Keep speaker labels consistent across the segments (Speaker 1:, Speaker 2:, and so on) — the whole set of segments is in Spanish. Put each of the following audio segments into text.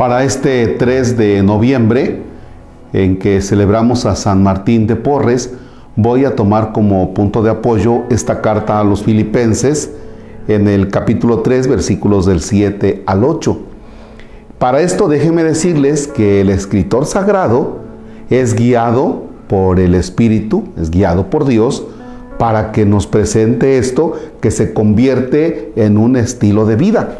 Speaker 1: Para este 3 de noviembre, en que celebramos a San Martín de Porres, voy a tomar como punto de apoyo esta carta a los filipenses en el capítulo 3, versículos del 7 al 8. Para esto déjenme decirles que el escritor sagrado es guiado por el Espíritu, es guiado por Dios, para que nos presente esto que se convierte en un estilo de vida.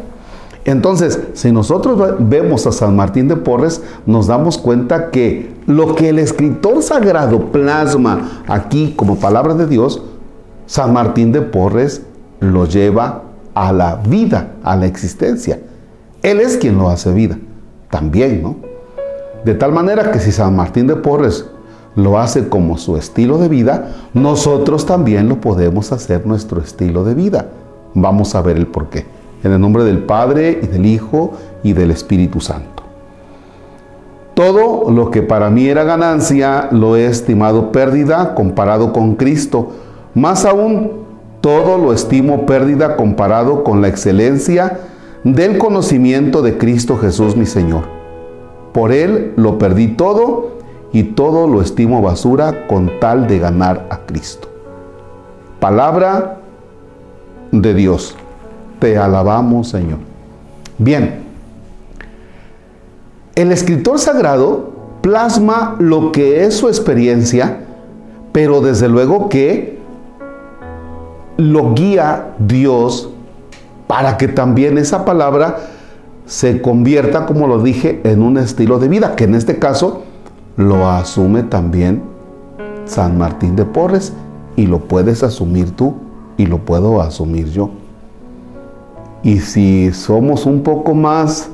Speaker 1: Entonces, si nosotros vemos a San Martín de Porres, nos damos cuenta que lo que el escritor sagrado plasma aquí como palabra de Dios, San Martín de Porres lo lleva a la vida, a la existencia. Él es quien lo hace vida, también, ¿no? De tal manera que si San Martín de Porres lo hace como su estilo de vida, nosotros también lo podemos hacer nuestro estilo de vida. Vamos a ver el por qué. En el nombre del Padre y del Hijo y del Espíritu Santo. Todo lo que para mí era ganancia lo he estimado pérdida comparado con Cristo. Más aún, todo lo estimo pérdida comparado con la excelencia del conocimiento de Cristo Jesús mi Señor. Por Él lo perdí todo y todo lo estimo basura con tal de ganar a Cristo. Palabra de Dios. Te alabamos, Señor. Bien, el escritor sagrado plasma lo que es su experiencia, pero desde luego que lo guía Dios para que también esa palabra se convierta, como lo dije, en un estilo de vida, que en este caso lo asume también San Martín de Porres y lo puedes asumir tú y lo puedo asumir yo. Y si somos un poco más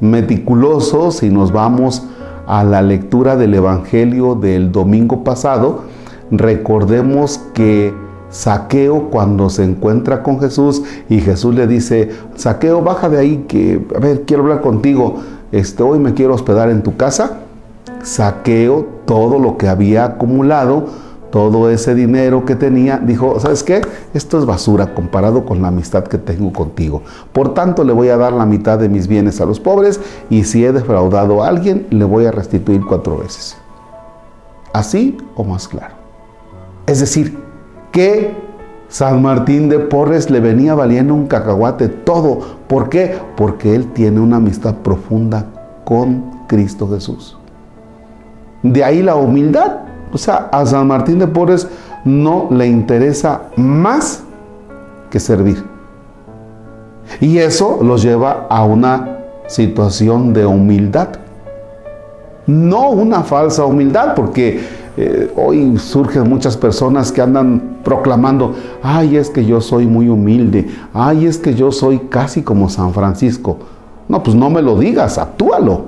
Speaker 1: meticulosos y nos vamos a la lectura del Evangelio del domingo pasado, recordemos que Saqueo cuando se encuentra con Jesús y Jesús le dice, Saqueo, baja de ahí que, a ver, quiero hablar contigo, este, hoy me quiero hospedar en tu casa. Saqueo todo lo que había acumulado, todo ese dinero que tenía, dijo, ¿sabes qué? Esto es basura comparado con la amistad que tengo contigo. Por tanto, le voy a dar la mitad de mis bienes a los pobres y si he defraudado a alguien, le voy a restituir cuatro veces. Así o más claro. Es decir, que San Martín de Porres le venía valiendo un cacahuate todo. ¿Por qué? Porque él tiene una amistad profunda con Cristo Jesús. De ahí la humildad o sea, a San Martín de Porres no le interesa más que servir. Y eso lo lleva a una situación de humildad. No una falsa humildad, porque eh, hoy surgen muchas personas que andan proclamando, ay, es que yo soy muy humilde, ay, es que yo soy casi como San Francisco. No, pues no me lo digas, actúalo,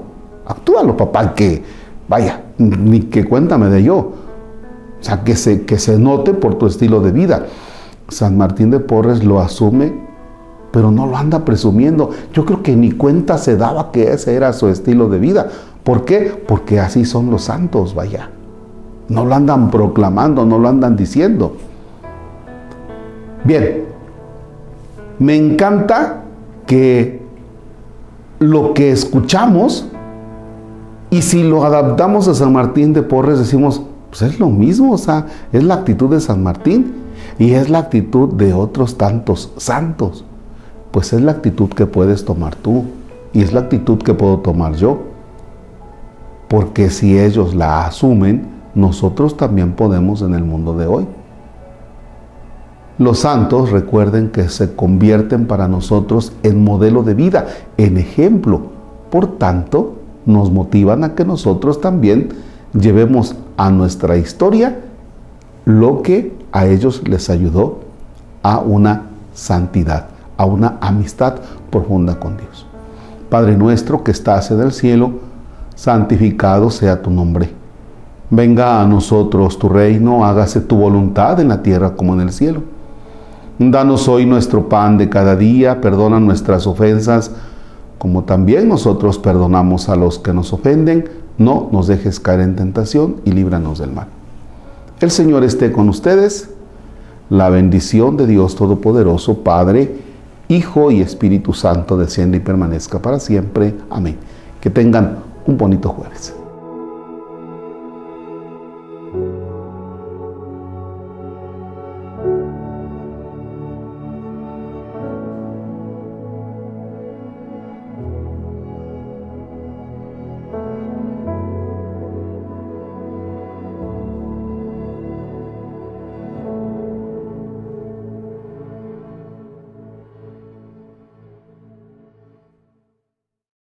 Speaker 1: actúalo, papá, que vaya, ni que cuéntame de yo. O sea, que se, que se note por tu estilo de vida. San Martín de Porres lo asume, pero no lo anda presumiendo. Yo creo que ni cuenta se daba que ese era su estilo de vida. ¿Por qué? Porque así son los santos, vaya. No lo andan proclamando, no lo andan diciendo. Bien, me encanta que lo que escuchamos y si lo adaptamos a San Martín de Porres, decimos, pues es lo mismo, o sea, es la actitud de San Martín y es la actitud de otros tantos santos. Pues es la actitud que puedes tomar tú y es la actitud que puedo tomar yo. Porque si ellos la asumen, nosotros también podemos en el mundo de hoy. Los santos recuerden que se convierten para nosotros en modelo de vida, en ejemplo. Por tanto, nos motivan a que nosotros también llevemos a nuestra historia lo que a ellos les ayudó a una santidad, a una amistad profunda con Dios. Padre nuestro que estás en el cielo, santificado sea tu nombre. Venga a nosotros tu reino, hágase tu voluntad en la tierra como en el cielo. Danos hoy nuestro pan de cada día, perdona nuestras ofensas, como también nosotros perdonamos a los que nos ofenden, no nos dejes caer en tentación y líbranos del mal. El Señor esté con ustedes. La bendición de Dios Todopoderoso, Padre, Hijo y Espíritu Santo, desciende y permanezca para siempre. Amén. Que tengan un bonito jueves.